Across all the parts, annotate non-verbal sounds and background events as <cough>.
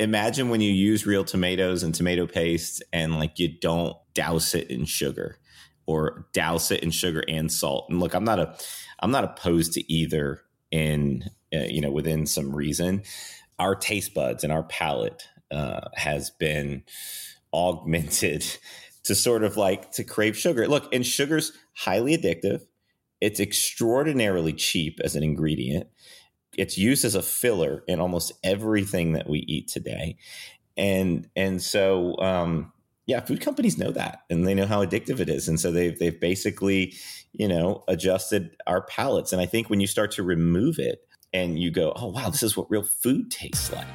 imagine when you use real tomatoes and tomato paste and like you don't douse it in sugar or douse it in sugar and salt. And look, I'm not a I'm not opposed to either in uh, you know within some reason. Our taste buds and our palate uh, has been augmented <laughs> to sort of like to crave sugar. Look, and sugar's highly addictive. It's extraordinarily cheap as an ingredient. It's used as a filler in almost everything that we eat today. And and so um, yeah, food companies know that and they know how addictive it is. And so they've they've basically, you know, adjusted our palates. And I think when you start to remove it and you go, oh wow, this is what real food tastes like.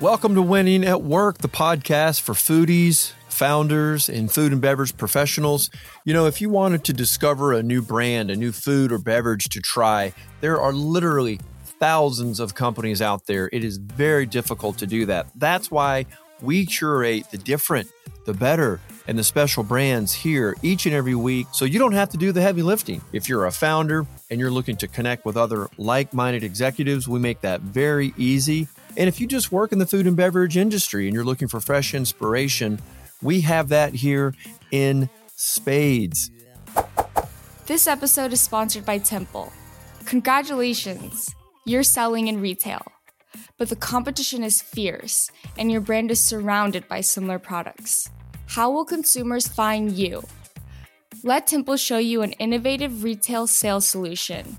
Welcome to Winning at Work, the podcast for foodies, founders, and food and beverage professionals. You know, if you wanted to discover a new brand, a new food or beverage to try, there are literally thousands of companies out there. It is very difficult to do that. That's why we curate the different, the better, and the special brands here each and every week so you don't have to do the heavy lifting. If you're a founder and you're looking to connect with other like minded executives, we make that very easy. And if you just work in the food and beverage industry and you're looking for fresh inspiration, we have that here in spades. This episode is sponsored by Temple. Congratulations, you're selling in retail. But the competition is fierce, and your brand is surrounded by similar products. How will consumers find you? Let Temple show you an innovative retail sales solution.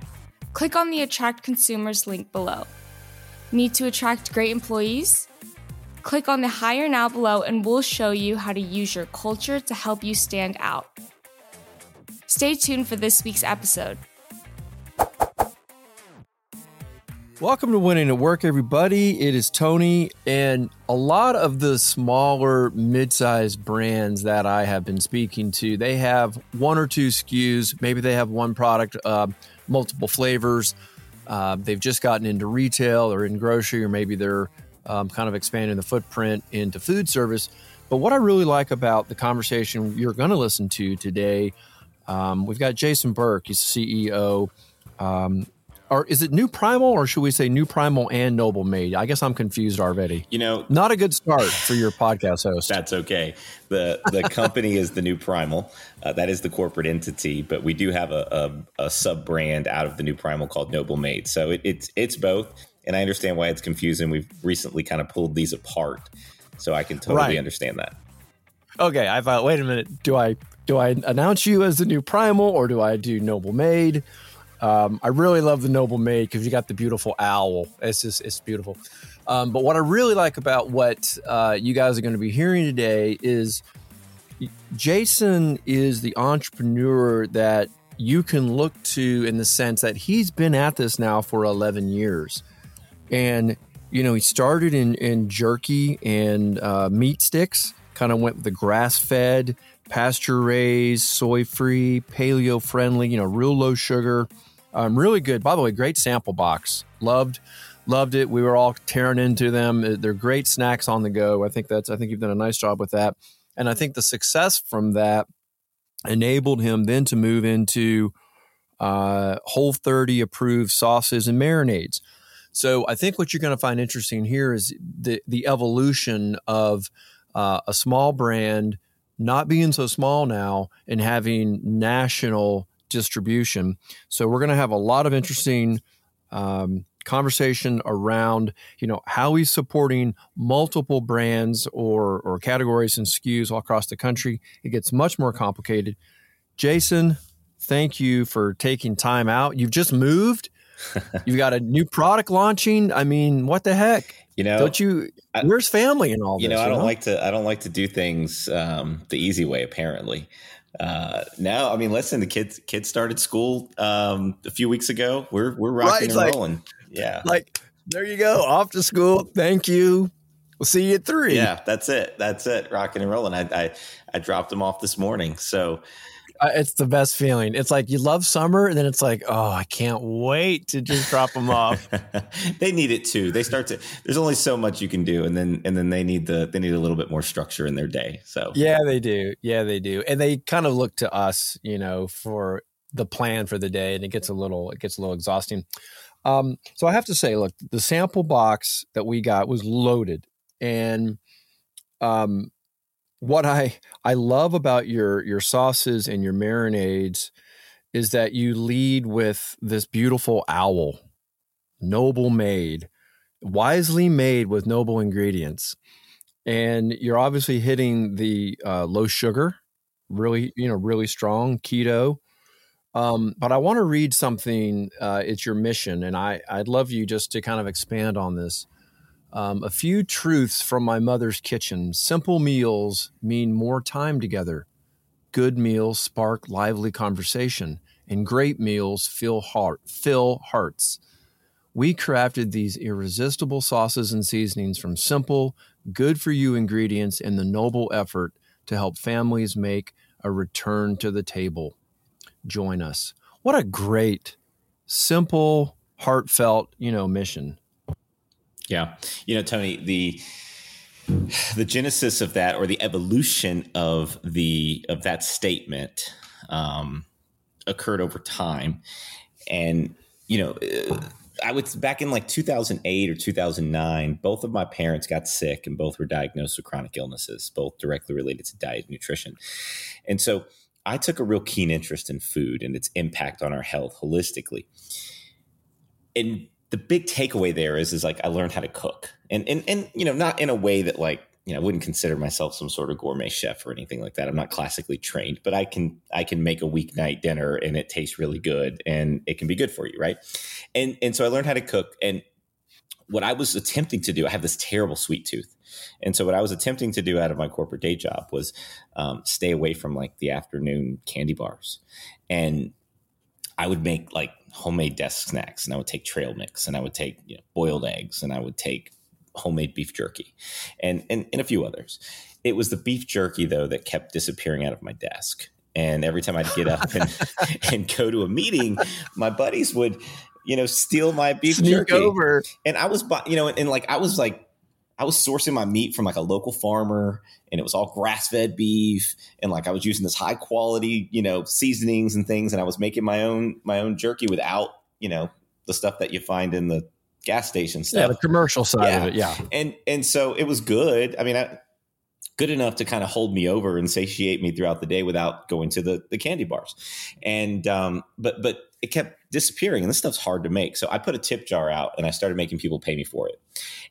Click on the Attract Consumers link below. Need to attract great employees? Click on the Hire Now below and we'll show you how to use your culture to help you stand out. Stay tuned for this week's episode. Welcome to Winning at Work, everybody. It is Tony, and a lot of the smaller, mid-sized brands that I have been speaking to, they have one or two SKUs. Maybe they have one product, uh, multiple flavors. Uh, they've just gotten into retail or in grocery, or maybe they're um, kind of expanding the footprint into food service. But what I really like about the conversation you're going to listen to today, um, we've got Jason Burke. He's CEO. Um, or is it New Primal, or should we say New Primal and Noble Made? I guess I'm confused already. You know, not a good start for your podcast host. That's okay. the The company is the New Primal. Uh, that is the corporate entity, but we do have a, a, a sub brand out of the New Primal called Noble Made. So it, it's it's both, and I understand why it's confusing. We've recently kind of pulled these apart, so I can totally right. understand that. Okay, I thought, wait a minute, do I do I announce you as the New Primal, or do I do Noble Made? Um, I really love the Noble Made because you got the beautiful owl. It's just it's beautiful. Um, but what I really like about what uh, you guys are going to be hearing today is Jason is the entrepreneur that you can look to in the sense that he's been at this now for 11 years. And, you know, he started in, in jerky and uh, meat sticks, kind of went with the grass fed, pasture raised, soy free, paleo friendly, you know, real low sugar. Um, really good. By the way, great sample box. Loved, loved it. We were all tearing into them. Uh, they're great snacks on the go. I think that's. I think you've done a nice job with that. And I think the success from that enabled him then to move into uh, Whole 30 approved sauces and marinades. So I think what you're going to find interesting here is the the evolution of uh, a small brand not being so small now and having national distribution. So we're going to have a lot of interesting um, conversation around you know how he's supporting multiple brands or or categories and SKUs all across the country. It gets much more complicated. Jason, thank you for taking time out. You've just moved. <laughs> You've got a new product launching. I mean, what the heck? You know, don't you? I, where's family and all you this? Know, I don't know? like to. I don't like to do things um, the easy way. Apparently, uh, now, I mean, listen, the kids kids started school um, a few weeks ago. We're we're rocking right, and like, rolling. Yeah, like there you go, off to school. Thank you. We'll see you at three. Yeah, that's it. That's it. Rocking and rolling. I I, I dropped them off this morning. So uh, it's the best feeling. It's like you love summer, and then it's like, oh, I can't wait to just drop them off. <laughs> they need it too. They start to. There's only so much you can do, and then and then they need the they need a little bit more structure in their day. So yeah, they do. Yeah, they do, and they kind of look to us, you know, for the plan for the day, and it gets a little it gets a little exhausting. Um, so I have to say, look, the sample box that we got was loaded, and um, what I I love about your your sauces and your marinades is that you lead with this beautiful owl, noble made, wisely made with noble ingredients, and you're obviously hitting the uh, low sugar, really you know really strong keto. Um, but I want to read something. Uh, it's your mission, and I I'd love you just to kind of expand on this. Um, a few truths from my mother's kitchen. Simple meals mean more time together. Good meals spark lively conversation, and great meals fill heart fill hearts. We crafted these irresistible sauces and seasonings from simple, good for you ingredients in the noble effort to help families make a return to the table. Join us. What a great, simple, heartfelt, you know, mission. Yeah. You know, Tony, the the genesis of that or the evolution of the of that statement um, occurred over time. And you know i was back in like 2008 or 2009 both of my parents got sick and both were diagnosed with chronic illnesses both directly related to diet and nutrition. And so i took a real keen interest in food and its impact on our health holistically. And the big takeaway there is is like I learned how to cook, and and and you know not in a way that like you know I wouldn't consider myself some sort of gourmet chef or anything like that. I'm not classically trained, but I can I can make a weeknight dinner and it tastes really good and it can be good for you, right? And and so I learned how to cook and what I was attempting to do, I have this terrible sweet tooth. And so what I was attempting to do out of my corporate day job was um, stay away from like the afternoon candy bars. And I would make like homemade desk snacks and I would take trail mix and I would take you know, boiled eggs and I would take homemade beef jerky and, and, and a few others. It was the beef jerky though that kept disappearing out of my desk. And every time I'd get up and, <laughs> and go to a meeting, my buddies would, you know, steal my beef Sneak jerky. over. And I was, you know, and, and like I was like I was sourcing my meat from like a local farmer and it was all grass fed beef. And like I was using this high quality, you know, seasonings and things. And I was making my own, my own jerky without, you know, the stuff that you find in the gas station stuff. Yeah, the commercial side Yeah. of it. Yeah. And, and so it was good. I mean, I, good enough to kind of hold me over and satiate me throughout the day without going to the, the candy bars. And, um, but, but it kept disappearing and this stuff's hard to make. So I put a tip jar out and I started making people pay me for it.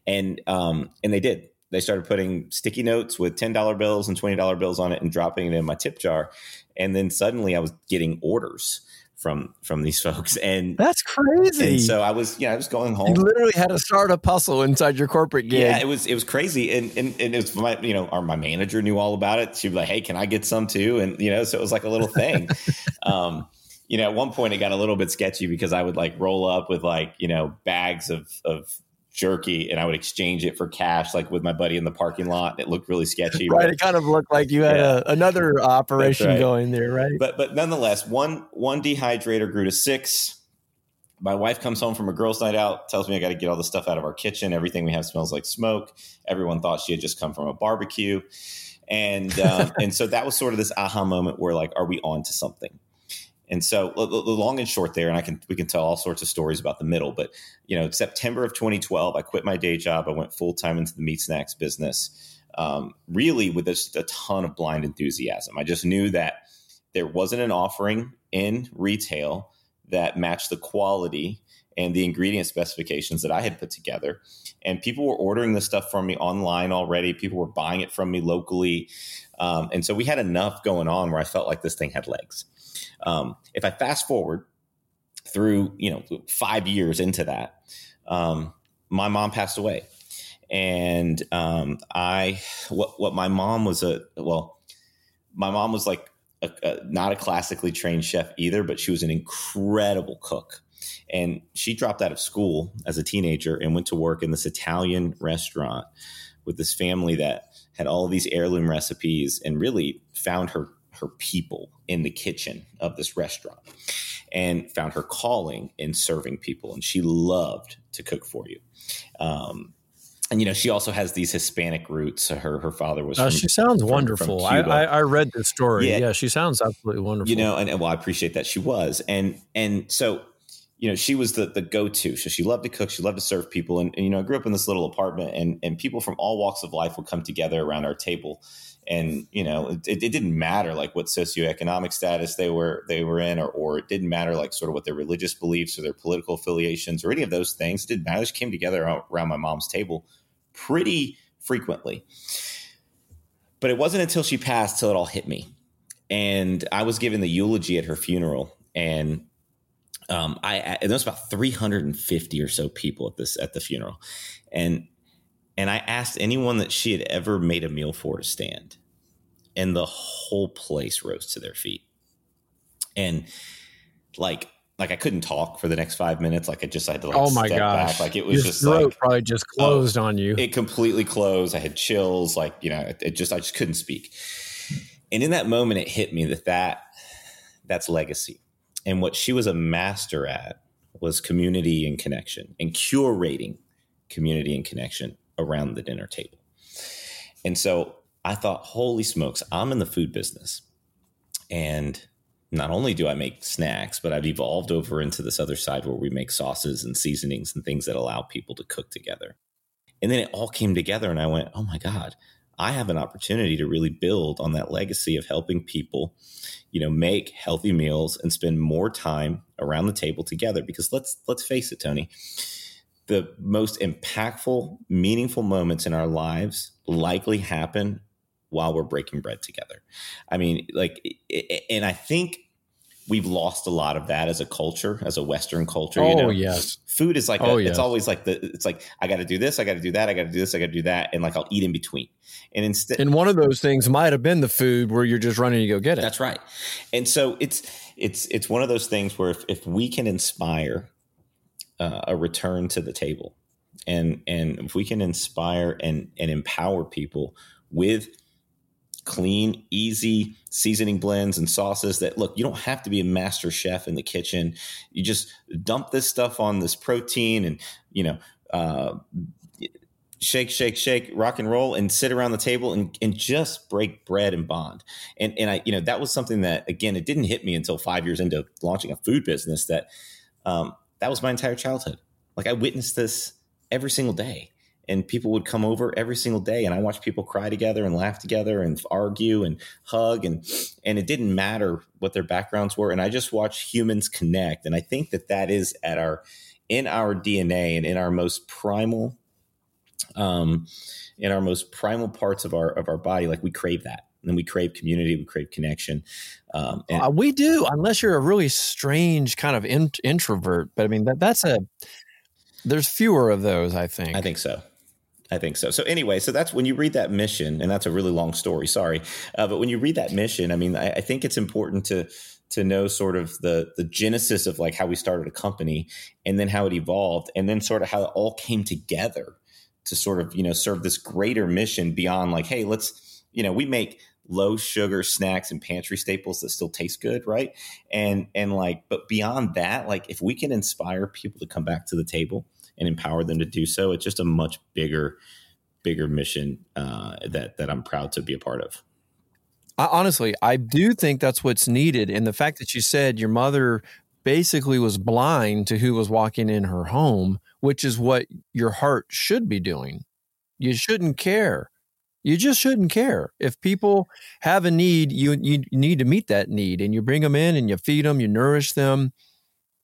And, um, and they did. They started putting sticky notes with $10 bills and $20 bills on it and dropping it in my tip jar. And then suddenly I was getting orders from, from these <laughs> folks. And, That's crazy. and so I was, yeah, I was going you home. literally had a startup hustle inside your corporate gig. Yeah, it was it was crazy, and and, and it was my you know our my manager knew all about it. She'd be like, "Hey, can I get some too?" And you know, so it was like a little thing. <laughs> um, you know, at one point it got a little bit sketchy because I would like roll up with like you know bags of of jerky and I would exchange it for cash, like with my buddy in the parking lot. It looked really sketchy, Right. It kind of looked like you had Yeah. a, another operation right. going there, right? but but nonetheless, one one dehydrator grew to six. My wife comes home from a girls' night out, tells me I got to get all the stuff out of our kitchen. Everything we have smells like smoke. Everyone thought she had just come from a barbecue, and um, and so that was sort of this aha moment where like, are we on to something? And so the, long and short there, and I can we can tell all sorts of stories about the middle, but you know, September of 2012, I quit my day job. I went full time into the meat snacks business, um, really with just a ton of blind enthusiasm. I just knew that there wasn't an offering in retail that matched the quality and the ingredient specifications that I had put together. And people were ordering this stuff from me online already. People were buying it from me locally. Um, and so we had enough going on where I felt like this thing had legs. Um, if I fast forward through, you know, five years into that, um, my mom passed away. And um, I, what, what my mom was a, well, my mom was like a, a, not a classically trained chef either, but she was an incredible cook. And she dropped out of school as a teenager and went to work in this Italian restaurant with this family that had all these heirloom recipes and really found her her people in the kitchen of this restaurant and found her calling in serving people and she loved to cook for you um, and you know she also has these hispanic roots her her father was Uh, from, she sounds from- wonderful. from I, I, I read the story. Yeah. Yeah. she sounds absolutely wonderful. you know and, and well i appreciate that she was and and so you know, she was the the go to. So she loved to cook. She loved to serve people. And, and, you know, I grew up in this little apartment, and and people from all walks of life would come together around our table. And you know, it, it didn't matter like what socioeconomic status they were they were in, or or it didn't matter like sort of what their religious beliefs or their political affiliations or any of those things. It didn't matter. They just came together around my mom's table pretty frequently. But it wasn't until she passed till it all hit me. And I was given the eulogy at her funeral, and um, I and there was about 350 or so people at this at the funeral, and and I asked anyone that she had ever made a meal for to stand, and the whole place rose to their feet, and like like I couldn't talk for the next five minutes. Like I just I had to like oh my step gosh. back. Like it was Your just throat like probably just closed on you. it completely closed. I had chills. Like you know, it, it just I just couldn't speak. And in that moment, it hit me that that that's legacy and what she was a master at was community and connection and curating community and connection around the dinner table. And so I thought, holy smokes, I'm in the food business. And not only do I make snacks, but I've evolved over into this other side where we make sauces and seasonings and things that allow people to cook together. And then it all came together, and I went, oh my God, I have an opportunity to really build on that legacy of helping people, you know, make healthy meals and spend more time around the table together. Because let's let's face it, Tony, the most impactful, meaningful moments in our lives likely happen while we're breaking bread together. I mean, like, and I think we've lost a lot of that as a culture, as a Western culture. Oh you know? yes, food is like Oh, a, yes. it's always like the it's like I got to do this, I got to do that, I got to do this, I got to do that, and like I'll eat in between. And instead, and one of those things might have been the food where you're just running to go get it. that's right. And so it's it's it's one of those things where if, if we can inspire uh, a return to the table, and and if we can inspire and and empower people with clean, easy seasoning blends and sauces that look, you don't have to be a master chef in the kitchen. You just dump this stuff on this protein and, you know, uh, shake, shake, shake, rock and roll, and sit around the table and, and just break bread and bond. And and I, you know, that was something that again, it didn't hit me until five years into launching a food business that um, that was my entire childhood. Like I witnessed this every single day. And people would come over every single day, and I watched people cry together and laugh together and argue and hug, and and it didn't matter what their backgrounds were. And I just watched humans connect, and I think that that is at our in our DNA and in our most primal um, in our most primal parts of our of our body, like we crave that, and we crave community, we crave connection. Um, and Uh, we do, unless you're a really strange kind of in, introvert. But I mean, that that's a there's fewer of those. I think. I think so. I think so. So anyway, so that's when you read that mission, and that's a really long story. Sorry, uh, but when you read that mission, I mean, I, I think it's important to to know sort of the the genesis of like how we started a company, and then how it evolved, and then sort of how it all came together to sort of you know serve this greater mission beyond like, hey, let's you know we make low sugar snacks and pantry staples that still taste good, right? And and like, but beyond that, like if we can inspire people to come back to the table and empower them to do so, it's just a much bigger, bigger mission uh, that that I'm proud to be a part of. I, honestly, I do think that's what's needed. And the fact that you said your mother basically was blind to who was walking in her home, which is what your heart should be doing. You shouldn't care. You just shouldn't care. If people have a need, you you need to meet that need, and you bring them in and you feed them, you nourish them.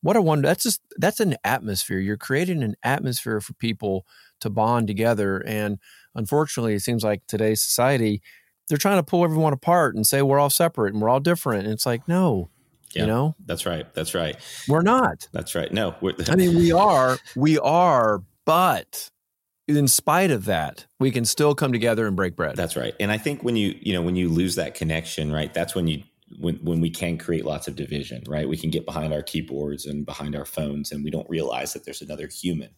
What a wonder! That's just that's an atmosphere. You're creating an atmosphere for people to bond together. And unfortunately, it seems like today's society they're trying to pull everyone apart and say we're all separate and we're all different. And it's like, no, Yeah. you know, That's right. That's right. we're not. That's right. No, I mean, we are, we are, but in spite of that, we can still come together and break bread. That's right. And I think when you, you know, when you lose that connection, right, that's when you, when, when we can create lots of division, right? We can get behind our keyboards and behind our phones and we don't realize that there's another human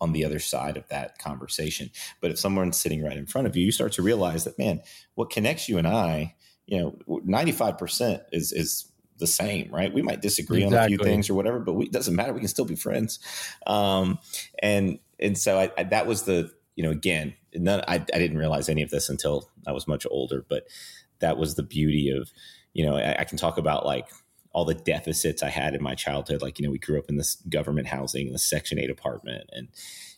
on the other side of that conversation. But if someone's sitting right in front of you, you start to realize that, man, what connects you and I, you know, 95% is, is the same, right? We might disagree on a few things or whatever, but we, it doesn't matter. We can still be friends. Um, and, and so I, I, that was the, you know, again, none, I, I didn't realize any of this until I was much older, but that was the beauty of, you know, I, I can talk about like all the deficits I had in my childhood. Like, you know, we grew up in this government housing in the Section 8 apartment. And,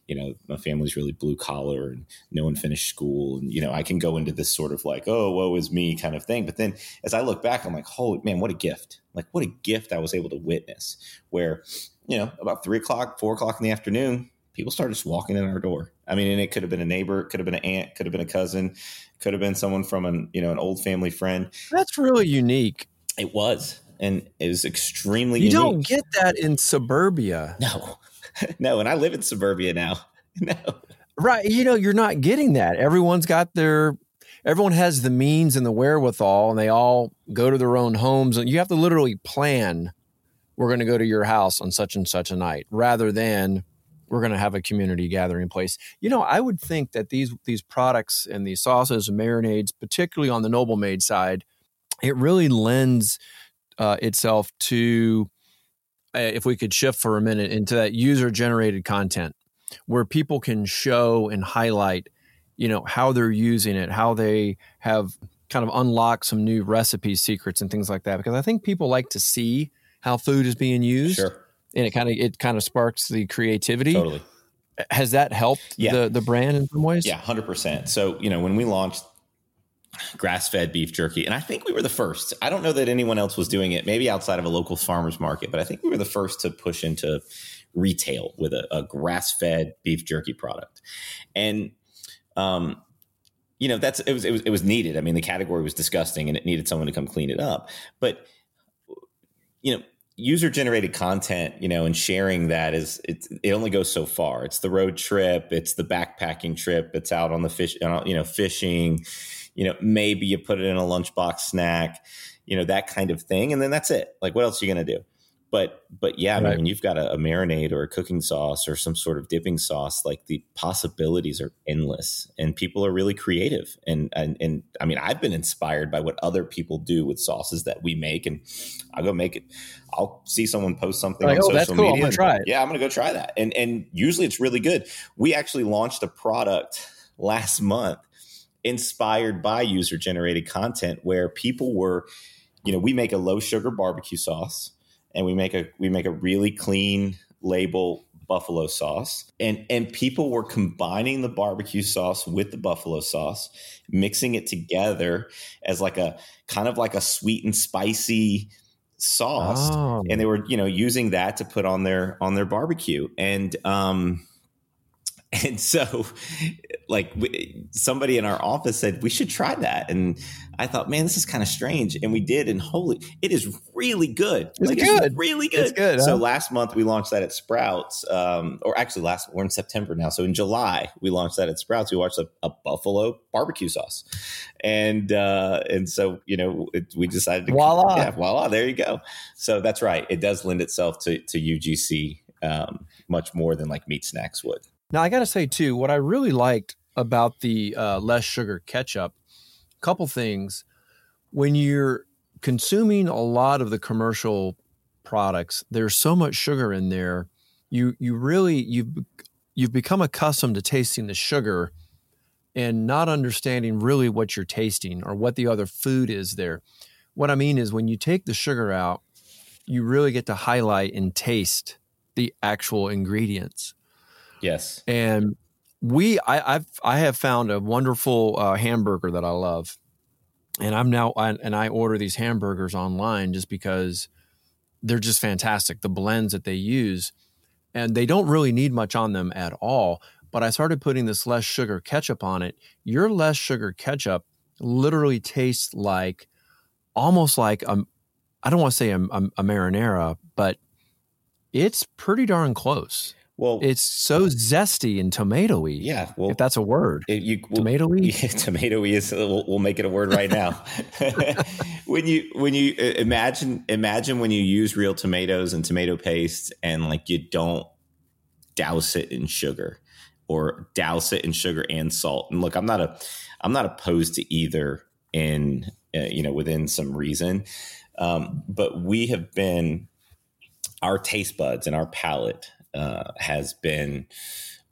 you know, my family's really blue collar and no one finished school. And, you know, I can go into this sort of like, oh, woe is me kind of thing. But then as I look back, I'm like, holy man, what a gift. Like, what a gift I was able to witness where, you know, about three o'clock, four o'clock in the afternoon, people started just walking in our door. I mean, and it could have been a neighbor, it could have been an aunt, could have been a cousin, could have been someone from an, you know, an old family friend. That's really unique. It was and it was extremely. You unique. don't get that in suburbia. No, <laughs> no, and I live in suburbia now. <laughs> No, right. You know, you're not getting that. Everyone's got their. Everyone has the means and the wherewithal, and they all go to their own homes, and you have to literally plan. We're going to go to your house on such and such a night, rather than we're going to have a community gathering place. You know, I would think that these these products and these sauces and marinades, particularly on the Noble Made side, it really lends uh, itself to, uh, if we could shift for a minute into that user generated content where people can show and highlight, you know, how they're using it, how they have kind of unlocked some new recipe secrets and things like that. Because I think people like to see how food is being used. Sure. And it kind of it kind of sparks the creativity. Totally. Has that helped Yeah. the the brand in some ways? Yeah, hundred percent. So you know, when we launched grass-fed beef jerky, and I think we were the first. I don't know that anyone else was doing it, maybe outside of a local farmers market, but I think we were the first to push into retail with a, a grass-fed beef jerky product, and um, you know that's it was, it was it was needed. I mean, the category was disgusting, and it needed someone to come clean it up. But you know, user generated content, you know, and sharing that is it, it only goes so far. It's the road trip, it's the backpacking trip, it's out on the fish, uh, you know, fishing, you know, maybe you put it in a lunchbox snack, you know, that kind of thing. And then that's it. Like, what else are you going to do? But, but yeah, I mean, when you've got a, a marinade or a cooking sauce or some sort of dipping sauce, like the possibilities are endless and people are really creative. And, and, and I mean, I've been inspired by what other people do with sauces that we make and I'll go make it. I'll see someone post something Like, on oh, social that's cool. I'm gonna try it. Yeah, I'm gonna go try that. And and usually it's really good. We actually launched a product last month inspired by user generated content where people were, you know, we make a low sugar barbecue sauce and we make a we make a really clean label buffalo sauce. And and people were combining the barbecue sauce with the buffalo sauce mixing it together as like a kind of like a sweet and spicy sauce. Oh. and they were you know using that to put on their on their barbecue. And um <laughs> and so like we, somebody in our office said we should try that. And i thought man this is kind of strange. And we did and holy it is really good. It's like good. really good It's good, so last month we launched that at sprouts um or actually last we're in september now. So in july we launched that at sprouts. We launched a, a buffalo barbecue sauce. And uh and so you know it, we decided to Voila. yeah voila there you go. So that's right. It does lend itself to to ugc um much more than like meat snacks would Now I got to say too, what I really liked about the uh, less sugar ketchup, a couple things. When you're consuming a lot of the commercial products, there's so much sugar in there. You you really you've you've become accustomed to tasting the sugar and not understanding really what you're tasting or what the other food is there. What I mean is when you take the sugar out, you really get to highlight and taste the actual ingredients yes and we I, I've I have found a wonderful uh, hamburger that I love, and I'm now I, and I order these hamburgers online just because they're just fantastic. The blends that they use, and they don't really need much on them at all. But I started putting this less sugar ketchup on it. Your less sugar ketchup literally tastes like almost like a I don't want to say a, a, a marinara, but it's pretty darn close. Well It's so zesty and tomatoey. yeah well if that's a word. you well, Tomatoey. <laughs> Yeah, tomato is. We'll, we'll make it a word right now. <laughs> when you when you uh, imagine imagine when you use real tomatoes and tomato paste and like you don't douse it in sugar or douse it in sugar and salt. And look, I'm not a I'm not opposed to either in uh, you know within some reason, um, but we have been our taste buds and our palate uh, has been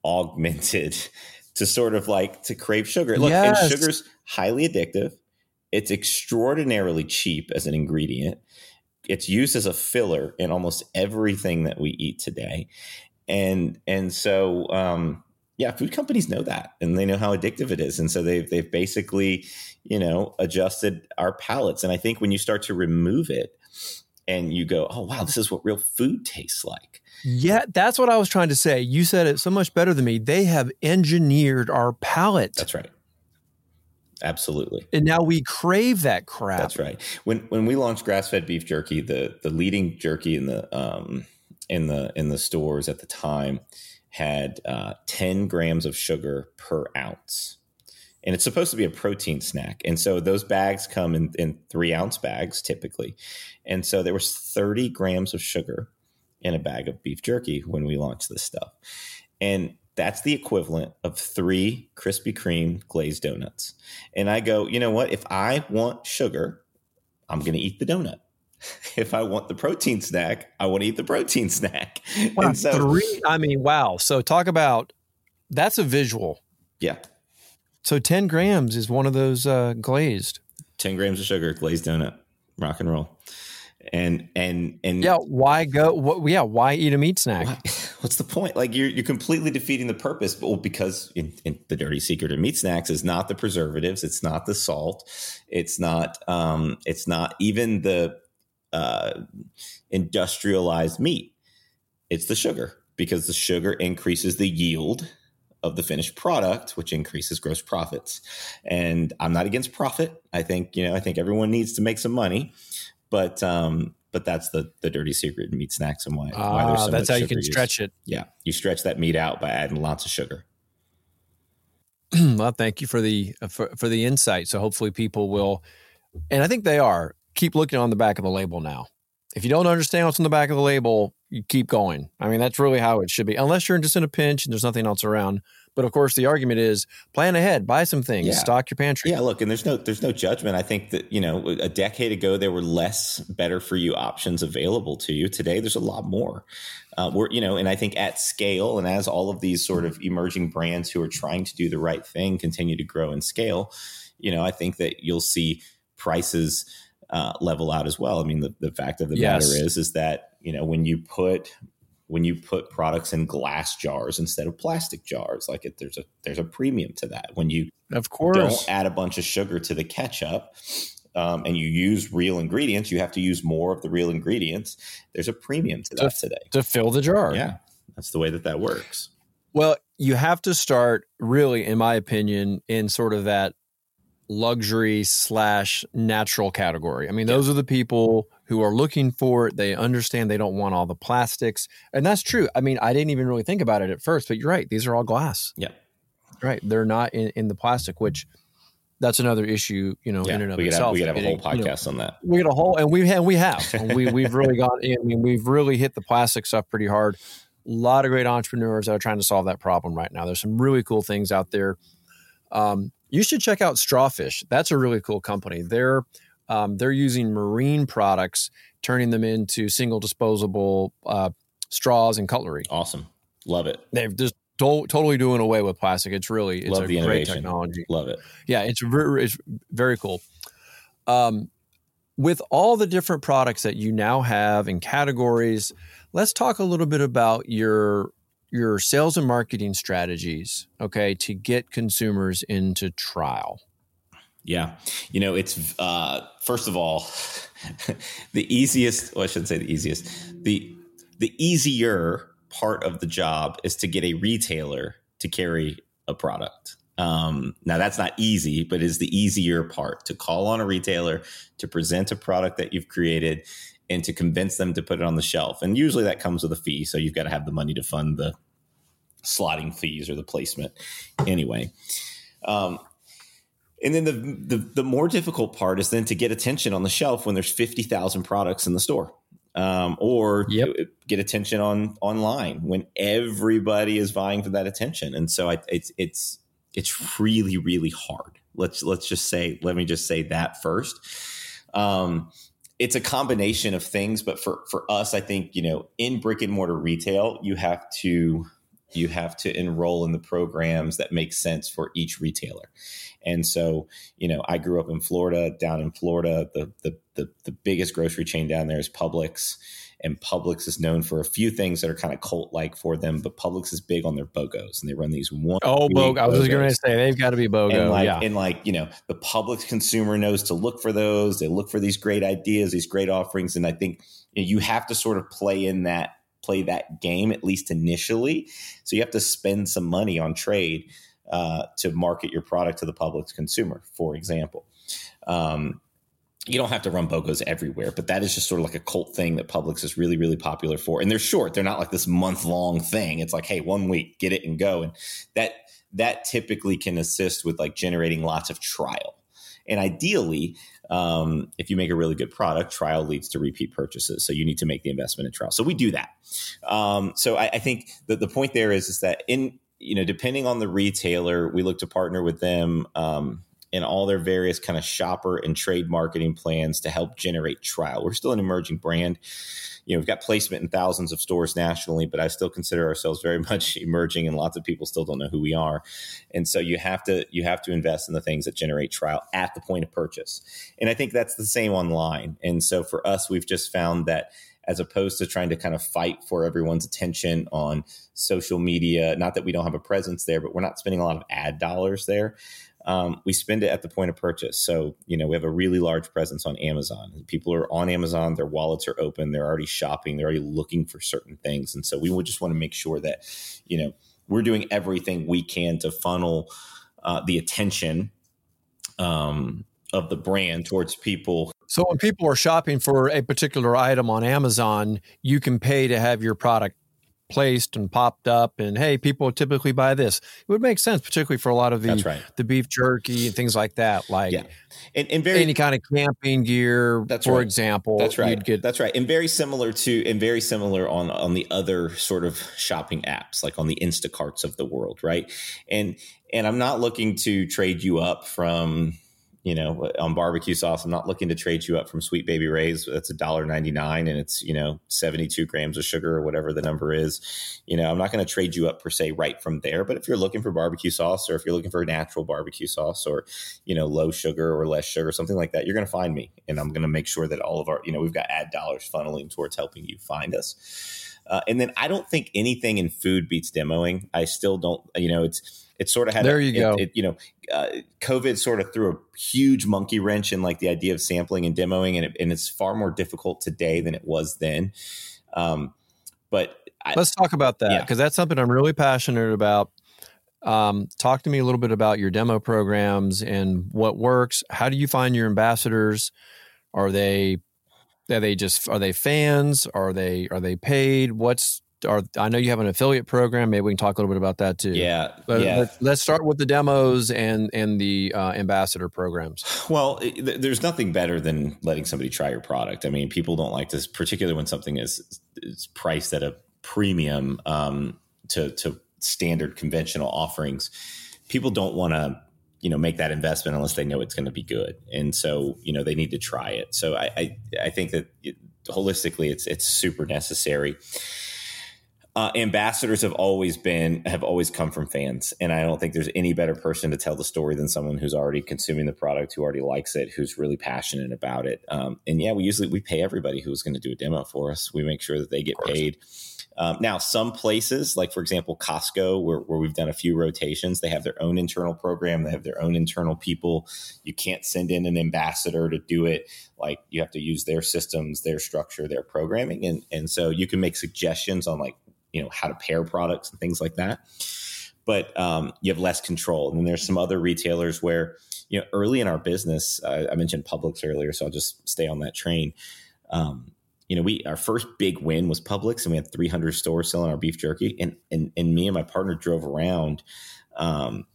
augmented <laughs> to sort of like to crave sugar. Look, Yes. and sugar's highly addictive. It's extraordinarily cheap as an ingredient. it's used as a filler in almost everything that we eat today. And and so um, yeah, food companies know that and they know how addictive it is. And so they've they've basically, you know, adjusted our palates. And I think when you start to remove it and you go, Oh wow, this is what real food tastes like. Yeah, that's what I was trying to say. You said it so much better than me. They have engineered our palate. That's right. Absolutely. And now we crave that crap. That's right. When when we launched grass fed beef jerky, the the leading jerky in the um in the in the stores at the time had uh, 10 grams of sugar per ounce and it's supposed to be a protein snack and so those bags come in, in three ounce bags typically and so there was 30 grams of sugar in a bag of beef jerky when we launched this stuff and that's the equivalent of three Krispy Kreme glazed donuts. And I go, you know what? If I want sugar, I'm going to eat the donut. <laughs> If I want the protein snack, I want to eat the protein snack. Wow, so, three, I mean, wow. So talk about that's a visual. Yeah. So 10 grams is one of those uh, glazed. 10 grams of sugar, glazed donut, rock and roll. And and and yeah why go what, yeah why eat a meat snack? <laughs> What's the point? Like you're you're completely defeating the purpose well because in, in the dirty secret of meat snacks is not the preservatives it's not the salt it's not um it's not even the uh industrialized meat. It's the sugar because the sugar increases the yield of the finished product, which increases gross profits. And I'm not against profit. I think, you know, I think everyone needs to make some money. But um, but that's the the dirty secret in meat snacks and why, why there's so that's how you can stretch it. Yeah, you stretch that meat out by adding lots of sugar. <clears throat> well, thank you for the for, for the insight. So hopefully people will, and I think they are keep looking on the back of the label now. If you don't understand what's on the back of the label, you keep going. I mean, that's really how it should be. Unless you're just in a pinch and there's nothing else around. But of course, the argument is plan ahead, buy some things, yeah. stock your pantry. Yeah, look, and there's no there's no judgment. I think that you know a decade ago there were less better for you options available to you. Today there's a lot more. Uh, we're you know, and I think at scale, and as all of these sort of emerging brands who are trying to do the right thing continue to grow and scale, you know, I think that you'll see prices. Uh, level out as well. I mean, the, the fact of the yes. matter is, is that you know when you put when you put products in glass jars instead of plastic jars like it, there's a there's a premium to that. When you of course. don't add a bunch of sugar to the ketchup um, and you use real ingredients you have to use more of the real ingredients there's a premium to, to that today. to fill the jar. Yeah. That's the way that that works. Well you have to start really in my opinion in sort of that luxury slash natural category i mean those are the people who are looking for it. They understand they don't want all the plastics. And that's true. I mean, I didn't even really think about it at first, but you're right. These are all glass. Yeah. Right. They're not in, in the plastic, which that's another issue, you know, yeah, in and of we itself. Have, we could have a whole podcast you know, on that. We get a whole, and we have, we have, we, we've really got, I mean, we've really hit the plastic stuff pretty hard. A lot of great entrepreneurs that are trying to solve that problem right now. There's some really cool things out there. Um, you should check out Strawfish. That's a really cool company. They're, um, they're using marine products, turning them into single disposable uh, straws and cutlery. Awesome, love it. They've just do- totally doing away with plastic. It's really it's love a the great innovation. technology. Love it. Yeah, it's very it's very cool. Um, with all the different products that you now have in categories, let's talk a little bit about your your sales and marketing strategies, okay, to get consumers into trial. Yeah. You know, it's uh, first of all, <laughs> the easiest, well, I shouldn't say the easiest, the the easier part of the job is to get a retailer to carry a product. Um, now that's not easy, but is the easier part to call on a retailer to present a product that you've created and to convince them to put it on the shelf. And usually that comes with a fee, so you've got to have the money to fund the slotting fees or the placement. Anyway, um, and then the, the, the more difficult part is then to get attention on the shelf when there's fifty thousand products in the store, um, or yep. get attention on online when everybody is vying for that attention. And so I, it's it's it's really really hard. Let's let's just say let me just say that first. Um, it's a combination of things, but for for us, I think you know in brick and mortar retail, you have to you have to enroll in the programs that make sense for each retailer. And so, you know, I grew up in Florida. Down in Florida, the the the, the biggest grocery chain down there is Publix and Publix is known for a few things that are kind of cult like for them, but Publix is big on their BOGOs and they run these one. Oh, BOGO. I was just going to say they've got to be BOGO. And like, yeah. and like, you know, the Publix consumer knows to look for those. They look for these great ideas, these great offerings. And I think you, know, you have to sort of play in that, play that game, at least initially. So you have to spend some money on trade uh, to market your product to the Publix consumer, for example. Um, you don't have to run BOGOs everywhere, but that is just sort of like a cult thing that Publix is really, really popular for. And they're short; they're not like this month long thing. It's like, hey, one week, get it and go, and that that typically can assist with like generating lots of trial. And ideally, um, if you make a really good product, trial leads to repeat purchases. So you need to make the investment in trial. So we do that. Um, so I, I think that the point there is is that in you know depending on the retailer, we look to partner with them. Um, in all their various kind of shopper and trade marketing plans to help generate trial. We're still an emerging brand. You know, we've got placement in thousands of stores nationally, but I still consider ourselves very <laughs> much emerging and lots of people still don't know who we are. And so you have to you have to invest in the things that generate trial at the point of purchase. And I think that's the same online. And so for us, we've just found that as opposed to trying to kind of fight for everyone's attention on social media. Not that we don't have a presence there, but we're not spending a lot of ad dollars there um, we spend it at the point of purchase. So, you know, we have a really large presence on Amazon. People are on Amazon, their wallets are open, they're already shopping, they're already looking for certain things. And so we would just want to make sure that, you know, we're doing everything we can to funnel uh, the attention um, of the brand towards people. So when people are shopping for a particular item on Amazon, you can pay to have your product placed and popped up and hey people typically buy this it would make sense particularly for a lot of the right. the beef jerky and things like that like yeah. and, and very, any kind of camping gear that's for right. example that's right get, that's right and very similar to and very similar on on the other sort of shopping apps like on the instacarts of the world right and and i'm not looking to trade you up from you know, on barbecue sauce. I'm not looking to trade you up from Sweet Baby Ray's. That's a dollar ninety nine, and it's you know seventy two grams of sugar or whatever the number is. You know, I'm not going to trade you up per se right from there. But if you're looking for barbecue sauce, or if you're looking for a natural barbecue sauce, or you know low sugar or less sugar, something like that, you're going to find me, and I'm going to make sure that all of our you know we've got ad dollars funneling towards helping you find us. Uh, and then I don't think anything in food beats demoing. I still don't. You know, it's it sort of had there you it, go. It, you know, uh, COVID sort of threw a huge monkey wrench in like the idea of sampling and demoing, and, it, and it's far more difficult today than it was then. Um, but I, let's talk about that because yeah. that's something I'm really passionate about. Um, talk to me a little bit about your demo programs and what works. How do you find your ambassadors? Are they are they just are they fans? Are they are they paid? What's are I know you have an affiliate program. Maybe we can talk a little bit about that too. Yeah, but yeah. Let, let's start with the demos and and the uh, ambassador programs. Well, it, there's nothing better than letting somebody try your product. I mean, people don't like this, particularly when something is is priced at a premium um, to to standard conventional offerings. People don't want to you know make that investment unless they know it's going to be good, and so you know they need to try it. So I I, I think that it, holistically, it's it's super necessary uh, ambassadors have always been have always come from fans and i don't think there's any better person to tell the story than someone who's already consuming the product who already likes it who's really passionate about it. Um, and yeah we usually we pay everybody who's going to do a demo for us. We make sure that they get paid. Um, now some places like for example costco where, where we've done a few rotations they have their own internal program they have their own internal people. You can't send in an ambassador to do it. Like you have to use their systems their structure their programming and, and so you can make suggestions on like you know how to pair products and things like that. But um, you have less control. And then there's some other retailers where you know early in our business uh, i mentioned publix earlier so i'll just stay on that train. Um, you know we our first big win was publix and we had 300 stores selling our beef jerky. And and, and me and my partner drove around um,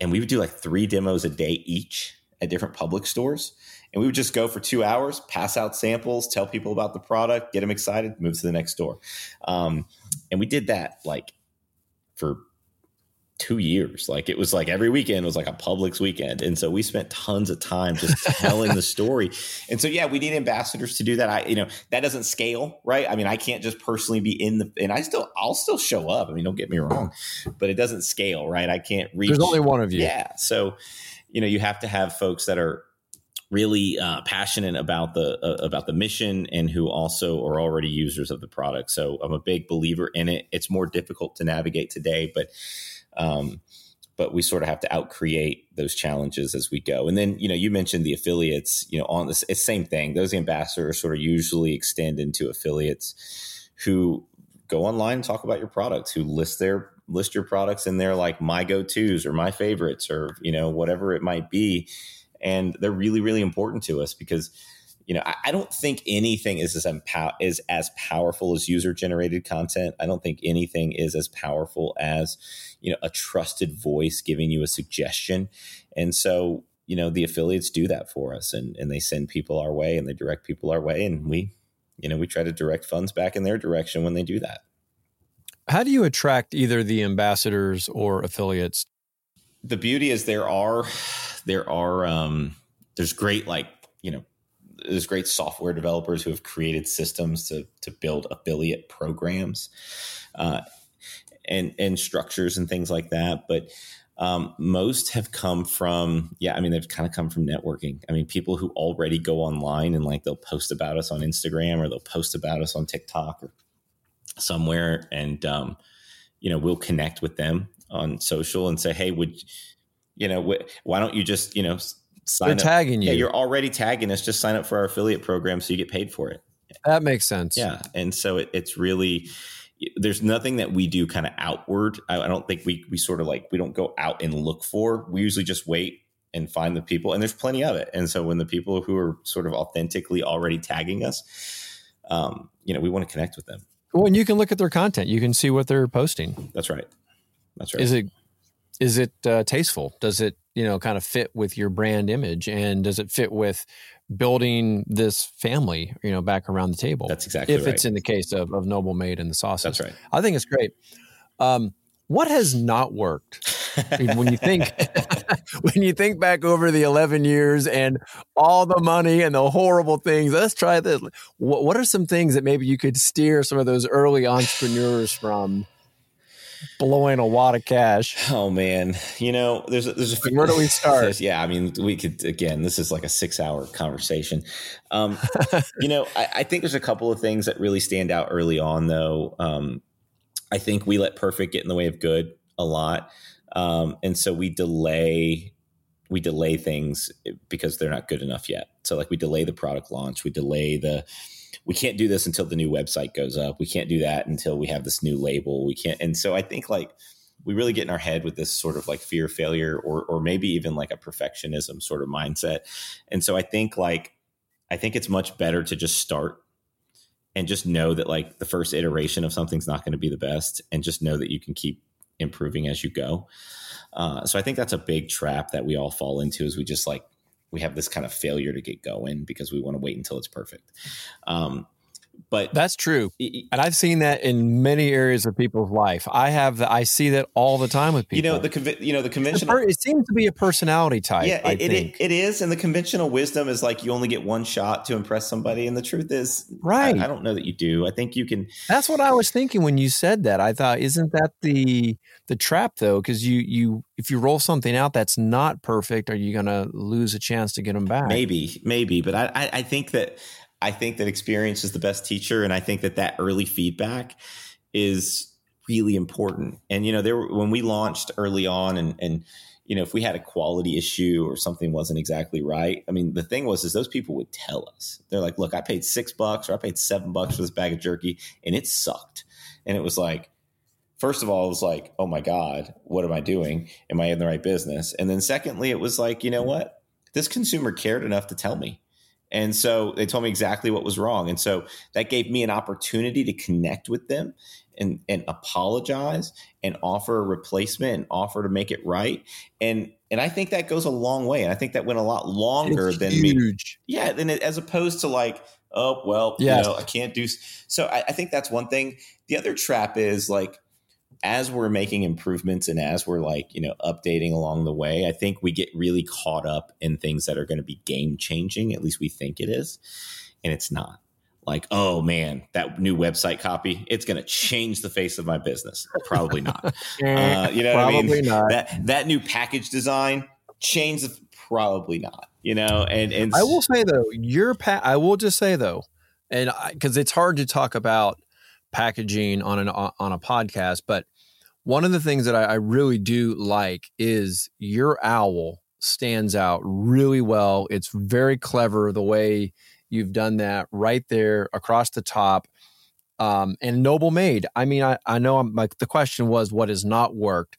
and we would do like three demos a day each at different Publix stores and we would just go for two hours, pass out samples, tell people about the product, get them excited, move to the next door. Um, and we did that like for two years. Like it was like every weekend was like a Publix weekend. And so we spent tons of time just <laughs> telling the story. And so, yeah, we need ambassadors to do that. I, you know, that doesn't scale, right? I mean, I can't just personally be in the, and I still, I'll still show up. I mean, don't get me wrong, but it doesn't scale, right? I can't reach. There's only one of you. Yeah. So, you know, you have to have folks that are really uh, passionate about the uh, about the mission and who also are already users of the product. So I'm a big believer in it. It's more difficult to navigate today, but um, but we sort of have to outcreate those challenges as we go. And then, you know, you mentioned the affiliates, you know, on this, it's same thing. Those ambassadors sort of usually extend into affiliates who go online and talk about your products, who list their list your products in there like my go-tos or my favorites or, you know, whatever it might be. And they're really, really important to us because you know, I, I, don't think anything is as empow- is as powerful as user generated content. I don't think anything is as powerful as you know a trusted voice giving you a suggestion. And so, you know, the affiliates do that for us, and and they send people our way, and they direct people our way, and we, you know, we try to direct funds back in their direction when they do that. How do you attract either the ambassadors or affiliates? The beauty is there are there are um, there's great like you know there's great software developers who have created systems to to build affiliate programs uh, and and structures and things like that. But um, most have come from yeah, I mean they've kind of come from networking. I mean people who already go online and like they'll post about us on Instagram or they'll post about us on TikTok or somewhere, and um, you know we'll connect with them on social and say, hey, would you know wh- why don't you just you know sign They're up. tagging you. Yeah, you're already tagging us. Just sign up for our affiliate program so you get paid for it. That makes sense. Yeah. And so it, it's really, there's nothing that we do kind of outward. I, I don't think we, we sort of like, we don't go out and look for. We usually just wait and find the people, and there's plenty of it. And so when the people who are sort of authentically already tagging us, um, you know, we want to connect with them. Well, and you can look at their content. You can see what they're posting. That's right. That's right. Is it is it uh, tasteful? Does it you know kind of fit with your brand image, and does it fit with building this family you know back around the table? That's exactly if right. it's in the case of, of Noble Made and the sauces. That's right. I think it's great. Um, what has not worked? When you think <laughs> when you think back over the 11 years and all the money and the horrible things let's try this what, what are some things that maybe you could steer some of those early entrepreneurs from blowing a wad of cash. Oh man, you know, there's a, there's a where do we start? <laughs> Yeah, I mean, we could again. This is like a six hour conversation. Um, <laughs> you know, I, I, think there's a couple of things that really stand out early on, though. Um, I think we let perfect get in the way of good a lot, um, and so we delay we delay things because they're not good enough yet. So like we delay the product launch, we delay the we can't do this until the new website goes up. We can't do that until we have this new label. We can't. And so I think like we really get in our head with this sort of like fear of failure or or maybe even like a perfectionism sort of mindset. And so I think like I think it's much better to just start and just know that like the first iteration of something's not going to be the best and just know that you can keep improving as you go. Uh, so I think that's a big trap that we all fall into is we just like we have this kind of failure to get going because we want to wait until it's perfect. Um, but that's true. and i've seen that in many areas of people's life. I have the, i see that all the time with people you know the you know the conventional it seems to be a personality type yeah it, it, it is and the conventional wisdom is like you only get one shot to impress somebody and the truth is right. I, I don't know that you do. I think you can that's what i was thinking when you said that. I thought isn't that the the trap though? Because you you if you roll something out that's not perfect are you going to lose a chance to get them back? Maybe maybe but I, I i think that I think that experience is the best teacher, and I think that that early feedback is really important. And you know, there when we launched early on, and and you know, if we had a quality issue or something wasn't exactly right, I mean, the thing was is those people would tell us. They're like, "Look, I paid six bucks or I paid seven bucks for this bag of jerky, and it sucked." And it was like, first of all, it was like, "Oh my god, what am I doing? Am I in the right business?" And then secondly, it was like, you know what? This consumer cared enough to tell me and so they told me exactly what was wrong. And so that gave me an opportunity to connect with them and, and apologize and offer a replacement and offer to make it right. And and I think that goes a long way. And I think that went a lot longer it's than huge. me. Yeah, than as opposed to like, oh well, yes. you know, I can't do. So I, I think that's one thing. The other trap is like as we're making improvements and as we're like you know updating along the way i think we get really caught up in things that are going to be game changing at least we think it is and it's not. Like oh man that new website copy it's going to change the face of my business. Probably not. <laughs> Uh, you know probably I mean? not. That that new package design change the, probably not you know and and i will say though your pa- i will just say though and because it's hard to talk about packaging on an on a podcast but one of the things that I, I really do like is your owl stands out really well. It's very clever the way you've done that right there across the top. Um, and noble made. I mean, I, I know I'm like the question was what has not worked.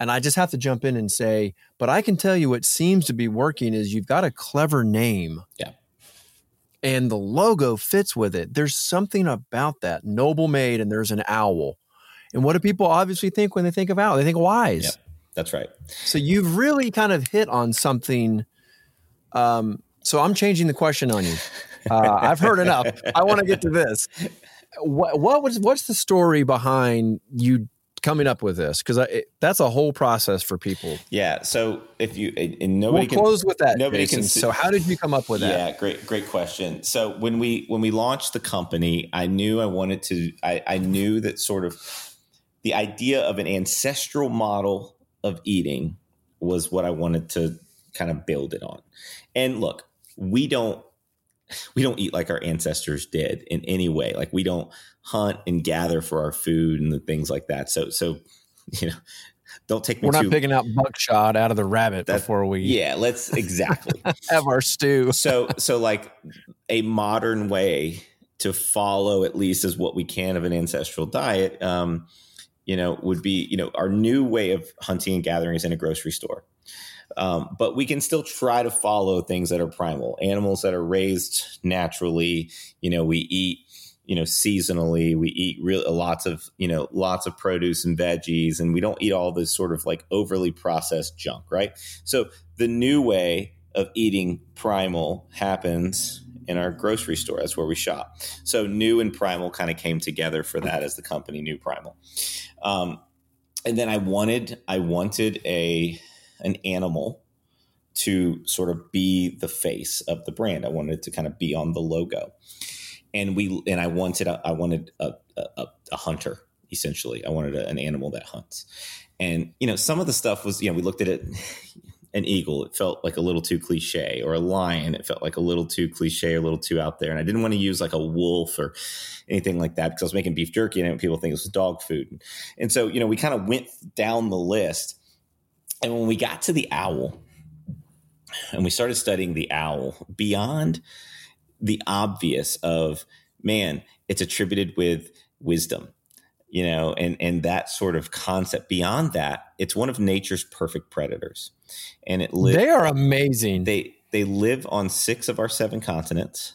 And I just have to jump in and say, but I can tell you what seems to be working is you've got a clever name. Yeah. And the logo fits with it. There's something about that. Noble made, and there's an owl. And what do people obviously think when they think of owl? They think wise. Yep, that's right. So you've really kind of hit on something. Um, so I'm changing the question on you. Uh, I've heard enough. I want to get to this. What, what was what's the story behind you coming up with this because that's a whole process for people. Yeah. So if you and nobody we'll can close with that. Nobody Jason. can. So how did you come up with that? Yeah, great, great question. So when we when we launched the company, I knew I wanted to. I, I knew that sort of the idea of an ancestral model of eating was what I wanted to kind of build it on. And look, we don't we don't eat like our ancestors did in any way. Like we don't hunt and gather for our food and the things like that. So so <laughs> you know, don't take me. We're not too, picking out buckshot out of the rabbit before we. Yeah, let's <laughs> exactly have our stew. so so like a modern way to follow at least as what we can of an ancestral diet. Um, you know, would be, you know, our new way of hunting and gathering is in a grocery store. Um, but we can still try to follow things that are primal, animals that are raised naturally. You know, we eat, you know, seasonally. We eat real lots of, you know, lots of produce and veggies, and we don't eat all this sort of like overly processed junk, right? So the new way of eating primal happens in our grocery store. That's where we shop. So New and Primal kind of came together for that as the company New Primal. Um, and then I wanted I wanted a an animal to sort of be the face of the brand. I wanted to kind of be on the logo, and we and I wanted I wanted a, a, a hunter essentially. I wanted a, an animal that hunts, and you know some of the stuff was you know we looked at it <laughs> an eagle, it felt like a little too cliche, or a lion, it felt like a little too cliche, a little too out there. And I didn't want to use like a wolf or anything like that because I was making beef jerky and people think it was dog food. And so, you know, we kind of went down the list. And when we got to the owl and we started studying the owl beyond the obvious of, man, it's attributed with wisdom you know and and that sort of concept. Beyond that it's one of nature's perfect predators. And it li- they are amazing. They they live on six of our seven continents.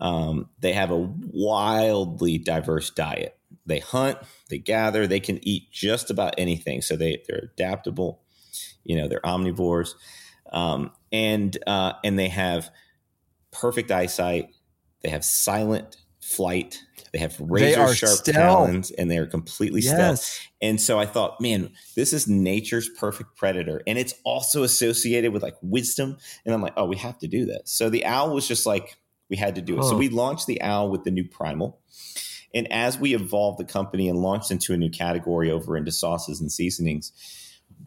Um, they have a wildly diverse diet. They hunt they gather they can eat just about anything. So they they're adaptable you know they're omnivores. Um, and uh, and they have perfect eyesight they have silent flight they have razor they sharp stealth. talons and they are completely yes. stealth. And so I thought, man, this is nature's perfect predator. And it's also associated with like wisdom. And I'm like, oh, we have to do this. So the owl was just like, we had to do it. Huh. So we launched the owl with the new primal. And as we evolved the company and launched into a new category over into sauces and seasonings,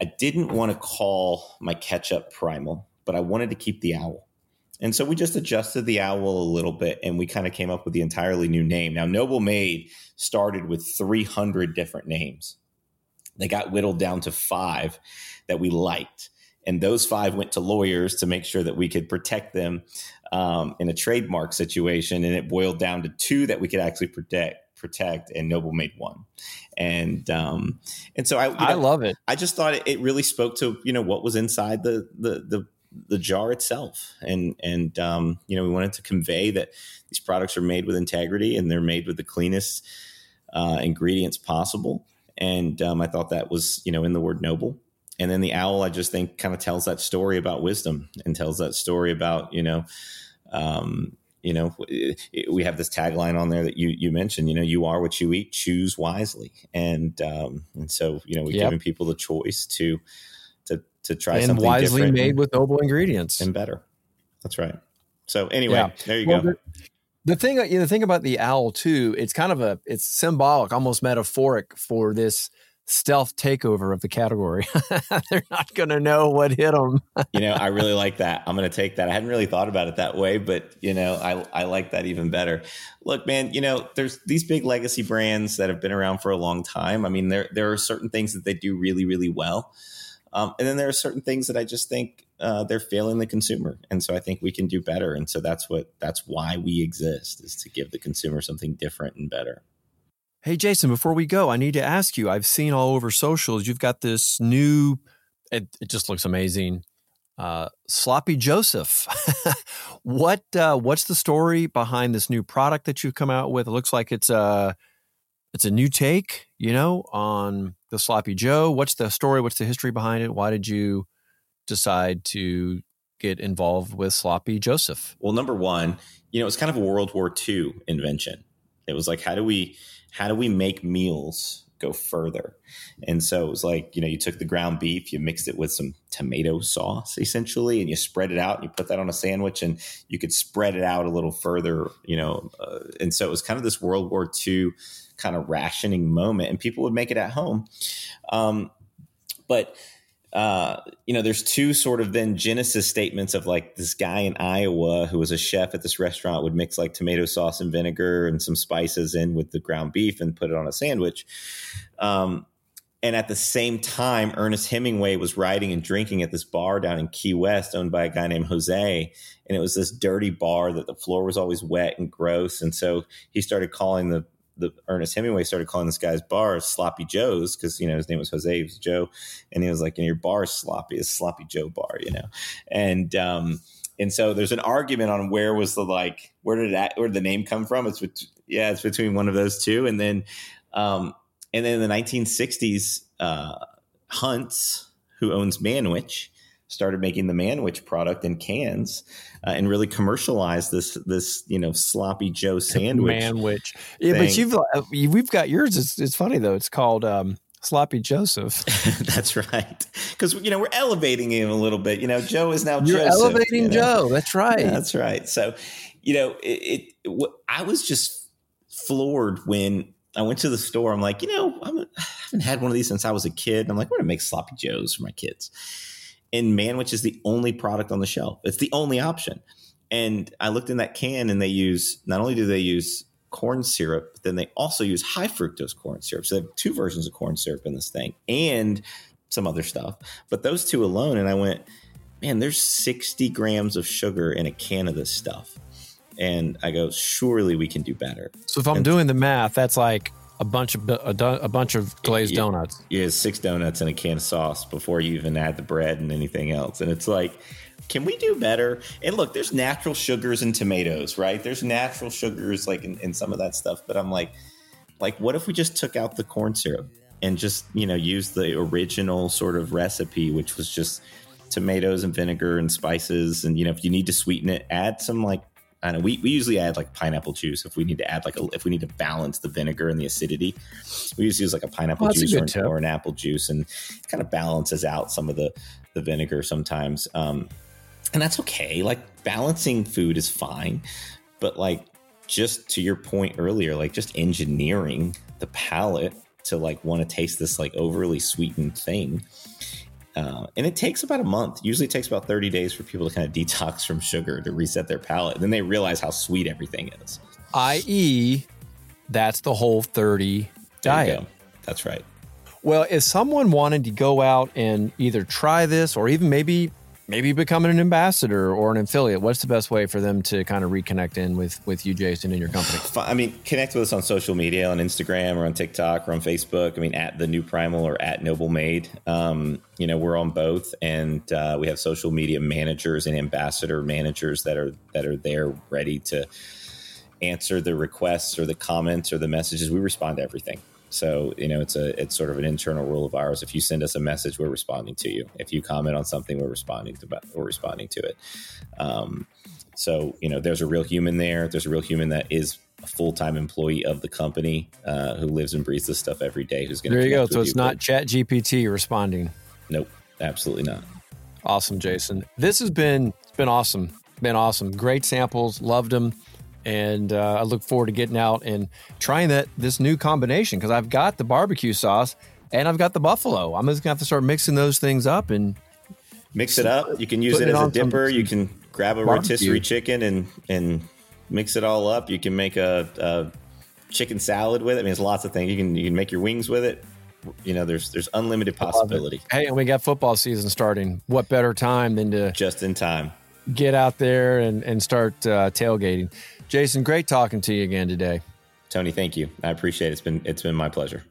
I didn't want to call my ketchup primal, but I wanted to keep the owl. And so we just adjusted the owl a little bit and we kind of came up with the entirely new name. Now, Noble Made started with 300 different names. They got whittled down to five that we liked. And those five went to lawyers to make sure that we could protect them um, in a trademark situation. And it boiled down to two that we could actually protect protect and noble made one and um and so i you know, i love it i just thought it, it, really spoke to you know what was inside the the the the jar itself. And and um, you know, we wanted to convey that these products are made with integrity and they're made with the cleanest uh, ingredients possible. And um, I thought that was you know in the word noble. And then the owl, I just think, kind of tells that story about wisdom and tells that story about you know. Um, you know, we have this tagline on there that you you mentioned. You know, you are what you eat. Choose wisely, and um, and so you know, we're yep. giving people the choice to to try and something wisely made and, with noble ingredients and better. That's right. So anyway, yeah. there you well, go. The, the thing, you know, the thing about the owl too, it's kind of a, it's symbolic, almost metaphoric for this stealth takeover of the category. <laughs> They're not going to know what hit them. you know, I really like that. I'm going to take that. I hadn't really thought about it that way, but you know, I I like that even better. Look, man, you know, there's these big legacy brands that have been around for a long time. I mean, there there are certain things that they do really really well. Um, and then there are certain things that I just think uh, they're failing the consumer, and so I think we can do better. And so that's what that's why we exist is to give the consumer something different and better. Hey, Jason, before we go, I need to ask you I've seen all over socials, you've got this new, it, it just looks amazing. Uh, Sloppy Joseph. <laughs> what uh, what's the story behind this new product that you've come out with? It looks like it's a it's a new take, you know, on the Sloppy Joe. What's the story? What's the history behind it? Why did you decide to get involved with Sloppy Joseph? Well, number one, you know, it's kind of a World War II invention. It was like, how do we how do we make meals go further? And so it was like, you know, you took the ground beef, you mixed it with some tomato sauce essentially, and you spread it out and you put that on a sandwich and you could spread it out a little further, you know. Uh, and so it was kind of this World War II kind of rationing moment, and people would make it at home. Um, but uh, you know, there's two sort of then Genesis statements of like this guy in Iowa who was a chef at this restaurant would mix like tomato sauce and vinegar and some spices in with the ground beef and put it on a sandwich. Um, and at the same time, Ernest Hemingway was writing and drinking at this bar down in Key West, owned by a guy named Jose. And it was this dirty bar that the floor was always wet and gross. And so he started calling the the Ernest Hemingway started calling this guy's bar Sloppy Joe's because you know his name was Jose, he was Joe, and he was like, know, your bar is sloppy, it's Sloppy Joe bar, you know, and um, and so there's an argument on where was the like where did that where did the name come from? It's yeah, it's between one of those two, and then um, and then in the 1960s, uh, Hunt's who owns Manwich started making the Manwich product in cans uh, and really commercialized this this you know sloppy Joe sandwich. Manwich, yeah, but you've uh, we've got yours. It's, it's funny though. It's called. Um, Sloppy Joseph. <laughs> That's right. Because you know we're elevating him a little bit. You know, Joe is now You're Joseph, elevating you know? Joe. That's right. Yeah, <laughs> that's right. So, you know, it, it, I was just floored when I went to the store. I'm like, you know, I'm, I haven't had one of these since I was a kid. I'm like, we're gonna make sloppy joes for my kids and Manwich is the only product on the shelf. It's the only option. And I looked in that can and they use not only do they use corn syrup, but then they also use high fructose corn syrup. So they have two versions of corn syrup in this thing and some other stuff. But those two alone, and I went, man, there's 60 grams of sugar in a can of this stuff. And I go, surely we can do better. So if I'm and doing the math, that's like a bunch of a, a bunch of glazed yeah, donuts. Yeah, six donuts and a can of sauce before you even add the bread and anything else. And it's like, can we do better? And look, there's natural sugars in tomatoes, right? There's natural sugars like in, in some of that stuff. But I'm like, like, what if we just took out the corn syrup and just you know use the original sort of recipe, which was just tomatoes and vinegar and spices, and you know if you need to sweeten it, add some like I know we, we usually add like pineapple juice if we need to add like a, if we need to balance the vinegar and the acidity. We usually use like a pineapple juice a or, or, an apple juice and kind of balances out some of the the vinegar sometimes. Um, and that's okay. Like balancing food is fine, but like just to your point earlier, like just engineering the palate to like want to taste this like overly sweetened thing uh, and it takes about a month. Usually, it takes about 30 days for people to kind of detox from sugar to reset their palate. Then they realize how sweet everything is. I.e., that's the whole 30 diet. That's right. Well, if someone wanted to go out and either try this or even maybe maybe becoming an ambassador or an affiliate. What's the best way for them to kind of reconnect in with with you jason and your company? I mean connect with us on social media on instagram or on tiktok or on facebook. I mean at the new primal or at noble made um, you know we're on both and uh, we have social media managers and ambassador managers that are that are there ready to answer the requests or the comments or the messages. We respond to everything so you know, it's a it's sort of an internal rule of ours. If you send us a message, we're responding to you. If you comment on something, we're responding to we're responding to it. Um, So you know, there's a real human there. There's a real human that is a full time employee of the company uh, who lives and breathes this stuff every day. Who's going to there you go. So it's not Chat GPT responding. Nope, absolutely not. Awesome, Jason. This has been it's been awesome. Been awesome. Great samples. Loved them. And uh, I look forward to getting out and trying that this new combination because I've got the barbecue sauce and I've got the buffalo. I'm just gonna have to start mixing those things up and mix it up. You can use it as a dipper. Some, you can grab a barbecue. rotisserie chicken and and mix it all up. You can make a, a chicken salad with it. I mean, there's lots of things. You can you can make your wings with it you know, there's there's unlimited possibility. Hey, and we got football season starting. What better time than to just in time get out there and and start uh, tailgating? Jason, great talking to you again today. Tony, thank you. I appreciate it. It's been it's been my pleasure.